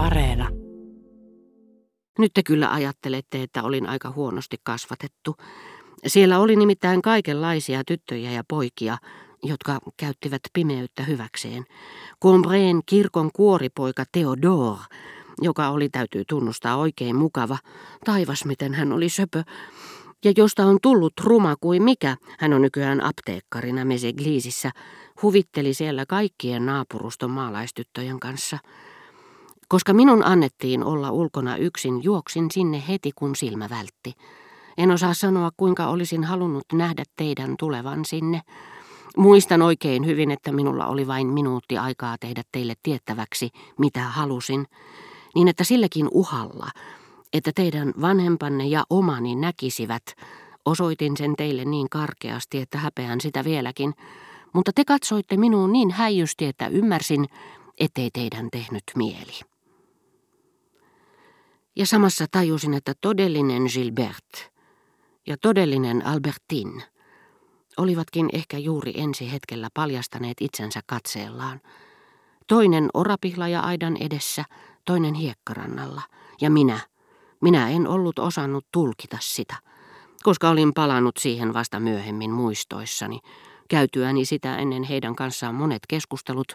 Areena. Nyt te kyllä ajattelette, että olin aika huonosti kasvatettu. Siellä oli nimittäin kaikenlaisia tyttöjä ja poikia, jotka käyttivät pimeyttä hyväkseen. Combreen kirkon kuoripoika Theodore, joka oli täytyy tunnustaa oikein mukava, taivas miten hän oli söpö, ja josta on tullut ruma kuin mikä, hän on nykyään apteekkarina Mesegliisissä, huvitteli siellä kaikkien naapuruston maalaistyttöjen kanssa. Koska minun annettiin olla ulkona yksin, juoksin sinne heti kun silmä vältti. En osaa sanoa, kuinka olisin halunnut nähdä teidän tulevan sinne. Muistan oikein hyvin, että minulla oli vain minuutti aikaa tehdä teille tiettäväksi, mitä halusin, niin että silläkin uhalla, että teidän vanhempanne ja omani näkisivät, osoitin sen teille niin karkeasti, että häpeän sitä vieläkin, mutta te katsoitte minuun niin häijysti, että ymmärsin, ettei teidän tehnyt mieli. Ja samassa tajusin, että todellinen Gilbert ja todellinen Albertine olivatkin ehkä juuri ensi hetkellä paljastaneet itsensä katseellaan. Toinen orapihlaja aidan edessä, toinen hiekkarannalla ja minä. Minä en ollut osannut tulkita sitä, koska olin palannut siihen vasta myöhemmin muistoissani, käytyäni sitä ennen heidän kanssaan monet keskustelut,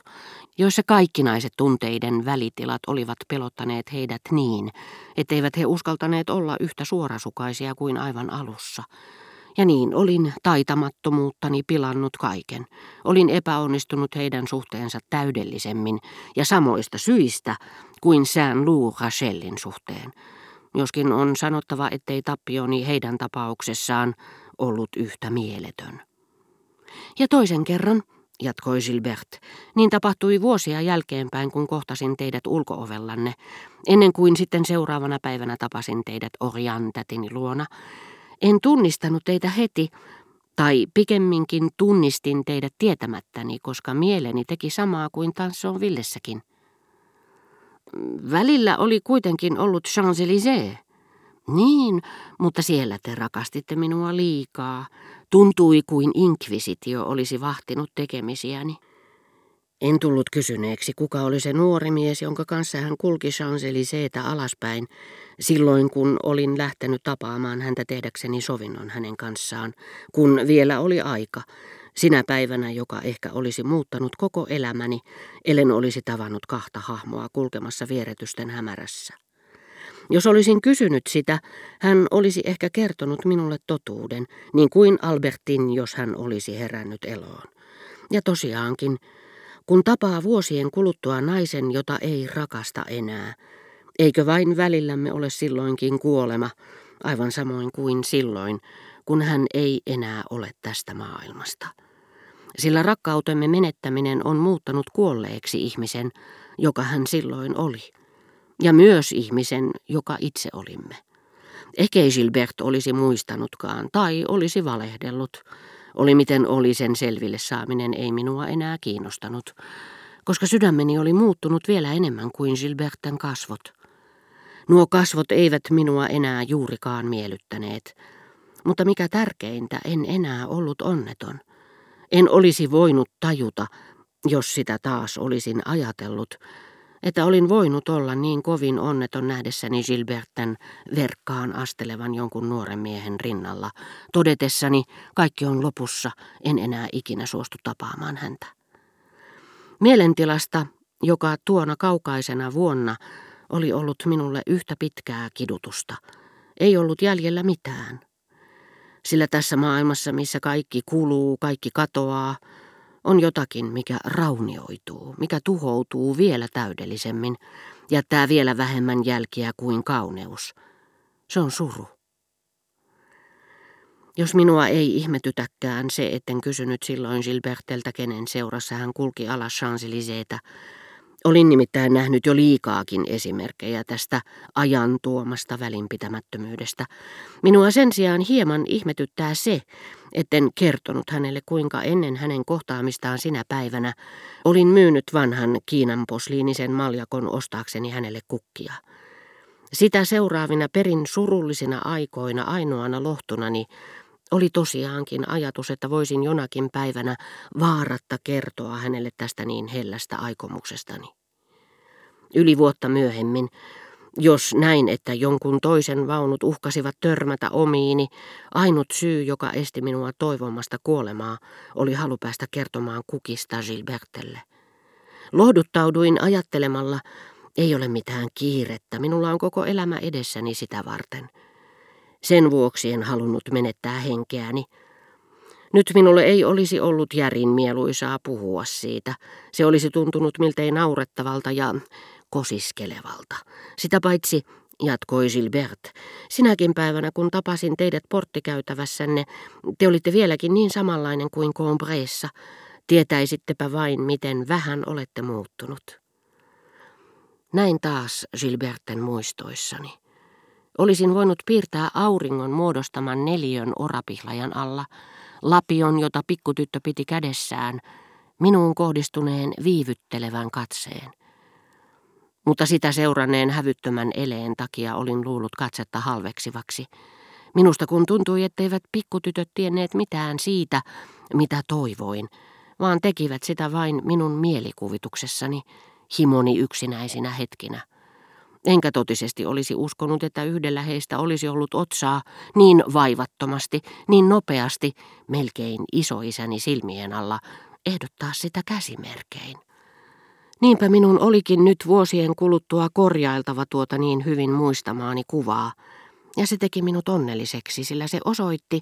joissa kaikkinaiset tunteiden välitilat olivat pelottaneet heidät niin, etteivät he uskaltaneet olla yhtä suorasukaisia kuin aivan alussa. Ja niin olin taitamattomuuttani pilannut kaiken. Olin epäonnistunut heidän suhteensa täydellisemmin ja samoista syistä kuin Saint Lou Rachelin suhteen. Joskin on sanottava, ettei tappioni heidän tapauksessaan ollut yhtä mieletön. Ja toisen kerran, jatkoi Gilbert, niin tapahtui vuosia jälkeenpäin, kun kohtasin teidät ulkoovellanne, ennen kuin sitten seuraavana päivänä tapasin teidät Orjan tätini luona. En tunnistanut teitä heti, tai pikemminkin tunnistin teidät tietämättäni, koska mieleni teki samaa kuin Tansson Villessäkin. Välillä oli kuitenkin ollut Champs-Élysées. Niin, mutta siellä te rakastitte minua liikaa. Tuntui kuin inkvisitio olisi vahtinut tekemisiäni. En tullut kysyneeksi, kuka oli se nuori mies, jonka kanssa hän kulki Champs-Élyséetä alaspäin, silloin kun olin lähtenyt tapaamaan häntä tehdäkseni sovinnon hänen kanssaan, kun vielä oli aika, sinä päivänä, joka ehkä olisi muuttanut koko elämäni, ellen olisi tavannut kahta hahmoa kulkemassa vieretysten hämärässä. Jos olisin kysynyt sitä, hän olisi ehkä kertonut minulle totuuden, niin kuin Albertin, jos hän olisi herännyt eloon. Ja tosiaankin, kun tapaa vuosien kuluttua naisen, jota ei rakasta enää, eikö vain välillämme ole silloinkin kuolema, aivan samoin kuin silloin, kun hän ei enää ole tästä maailmasta. Sillä rakkautemme menettäminen on muuttanut kuolleeksi ihmisen, joka hän silloin oli ja myös ihmisen, joka itse olimme. Ehkä Gilbert olisi muistanutkaan tai olisi valehdellut. Oli miten oli sen selville saaminen ei minua enää kiinnostanut, koska sydämeni oli muuttunut vielä enemmän kuin Gilberten kasvot. Nuo kasvot eivät minua enää juurikaan miellyttäneet, mutta mikä tärkeintä, en enää ollut onneton. En olisi voinut tajuta, jos sitä taas olisin ajatellut, että olin voinut olla niin kovin onneton nähdessäni Gilberten verkkaan astelevan jonkun nuoren miehen rinnalla. Todetessani, kaikki on lopussa, en enää ikinä suostu tapaamaan häntä. Mielentilasta, joka tuona kaukaisena vuonna oli ollut minulle yhtä pitkää kidutusta, ei ollut jäljellä mitään. Sillä tässä maailmassa, missä kaikki kuluu, kaikki katoaa, on jotakin, mikä raunioituu, mikä tuhoutuu vielä täydellisemmin, jättää vielä vähemmän jälkiä kuin kauneus. Se on suru. Jos minua ei ihmetytäkään se, etten kysynyt silloin Gilberteltä, kenen seurassa hän kulki alas champs Olin nimittäin nähnyt jo liikaakin esimerkkejä tästä ajan tuomasta välinpitämättömyydestä. Minua sen sijaan hieman ihmetyttää se, etten kertonut hänelle kuinka ennen hänen kohtaamistaan sinä päivänä olin myynyt vanhan Kiinan posliinisen maljakon ostaakseni hänelle kukkia. Sitä seuraavina perin surullisina aikoina ainoana lohtunani oli tosiaankin ajatus, että voisin jonakin päivänä vaaratta kertoa hänelle tästä niin hellästä aikomuksestani. Yli vuotta myöhemmin, jos näin, että jonkun toisen vaunut uhkasivat törmätä omiini, ainut syy, joka esti minua toivomasta kuolemaa, oli halu päästä kertomaan kukista Gilbertelle. Lohduttauduin ajattelemalla, ei ole mitään kiirettä, minulla on koko elämä edessäni sitä varten. Sen vuoksi en halunnut menettää henkeäni. Nyt minulle ei olisi ollut järin mieluisaa puhua siitä. Se olisi tuntunut miltei naurettavalta ja kosiskelevalta. Sitä paitsi, jatkoi Gilbert, sinäkin päivänä kun tapasin teidät porttikäytävässänne, te olitte vieläkin niin samanlainen kuin Combreessa. Tietäisittepä vain, miten vähän olette muuttunut. Näin taas Gilberten muistoissani. Olisin voinut piirtää auringon muodostaman neliön orapihlajan alla, lapion, jota pikkutyttö piti kädessään, minuun kohdistuneen viivyttelevän katseen. Mutta sitä seuranneen hävyttömän eleen takia olin luullut katsetta halveksivaksi. Minusta kun tuntui, etteivät pikkutytöt tienneet mitään siitä, mitä toivoin, vaan tekivät sitä vain minun mielikuvituksessani, himoni yksinäisinä hetkinä. Enkä totisesti olisi uskonut, että yhdellä heistä olisi ollut otsaa niin vaivattomasti, niin nopeasti, melkein isoisäni silmien alla, ehdottaa sitä käsimerkein. Niinpä minun olikin nyt vuosien kuluttua korjailtava tuota niin hyvin muistamaani kuvaa, ja se teki minut onnelliseksi, sillä se osoitti,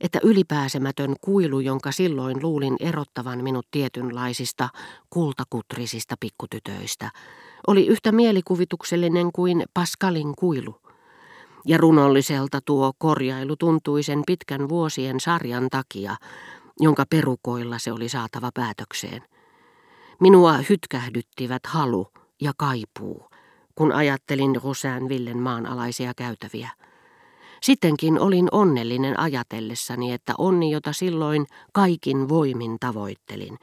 että ylipääsemätön kuilu, jonka silloin luulin erottavan minut tietynlaisista kultakutrisista pikkutytöistä, oli yhtä mielikuvituksellinen kuin Pascalin kuilu. Ja runolliselta tuo korjailu tuntui sen pitkän vuosien sarjan takia, jonka perukoilla se oli saatava päätökseen. Minua hytkähdyttivät halu ja kaipuu, kun ajattelin Rosan Villen maanalaisia käytäviä. Sittenkin olin onnellinen ajatellessani, että onni, jota silloin kaikin voimin tavoittelin,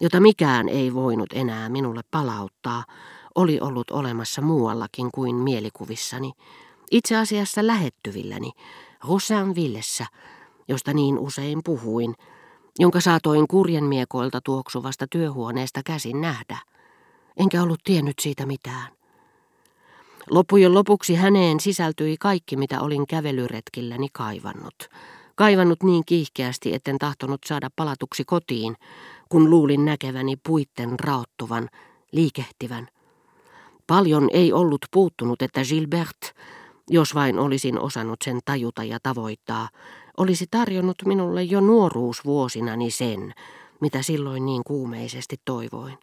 jota mikään ei voinut enää minulle palauttaa, oli ollut olemassa muuallakin kuin mielikuvissani, itse asiassa lähettyvilläni, Villessä, josta niin usein puhuin, jonka saatoin kurjenmiekoilta tuoksuvasta työhuoneesta käsin nähdä. Enkä ollut tiennyt siitä mitään. Loppujen lopuksi häneen sisältyi kaikki, mitä olin kävelyretkilläni kaivannut. Kaivannut niin kiihkeästi, etten tahtonut saada palatuksi kotiin, kun luulin näkeväni puitten raottuvan, liikehtivän. Paljon ei ollut puuttunut, että Gilbert, jos vain olisin osannut sen tajuta ja tavoittaa, olisi tarjonnut minulle jo nuoruusvuosinani sen, mitä silloin niin kuumeisesti toivoin.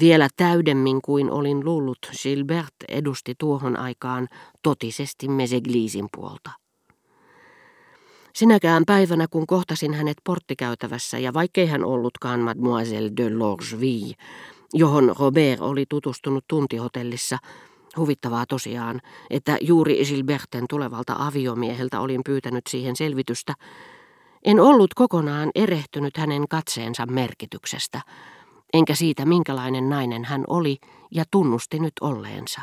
Vielä täydemmin kuin olin luullut, Gilbert edusti tuohon aikaan totisesti Mesegliisin puolta. Sinäkään päivänä, kun kohtasin hänet porttikäytävässä, ja vaikkei hän ollutkaan Mademoiselle de Lorgeville, johon Robert oli tutustunut tuntihotellissa, huvittavaa tosiaan, että juuri Gilberten tulevalta aviomieheltä olin pyytänyt siihen selvitystä, en ollut kokonaan erehtynyt hänen katseensa merkityksestä – enkä siitä minkälainen nainen hän oli ja tunnusti nyt olleensa.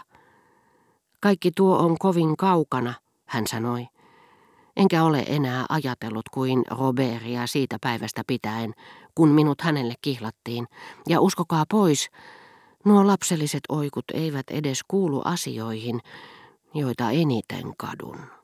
Kaikki tuo on kovin kaukana, hän sanoi. Enkä ole enää ajatellut kuin Robertia siitä päivästä pitäen, kun minut hänelle kihlattiin. Ja uskokaa pois, nuo lapselliset oikut eivät edes kuulu asioihin, joita eniten kadun.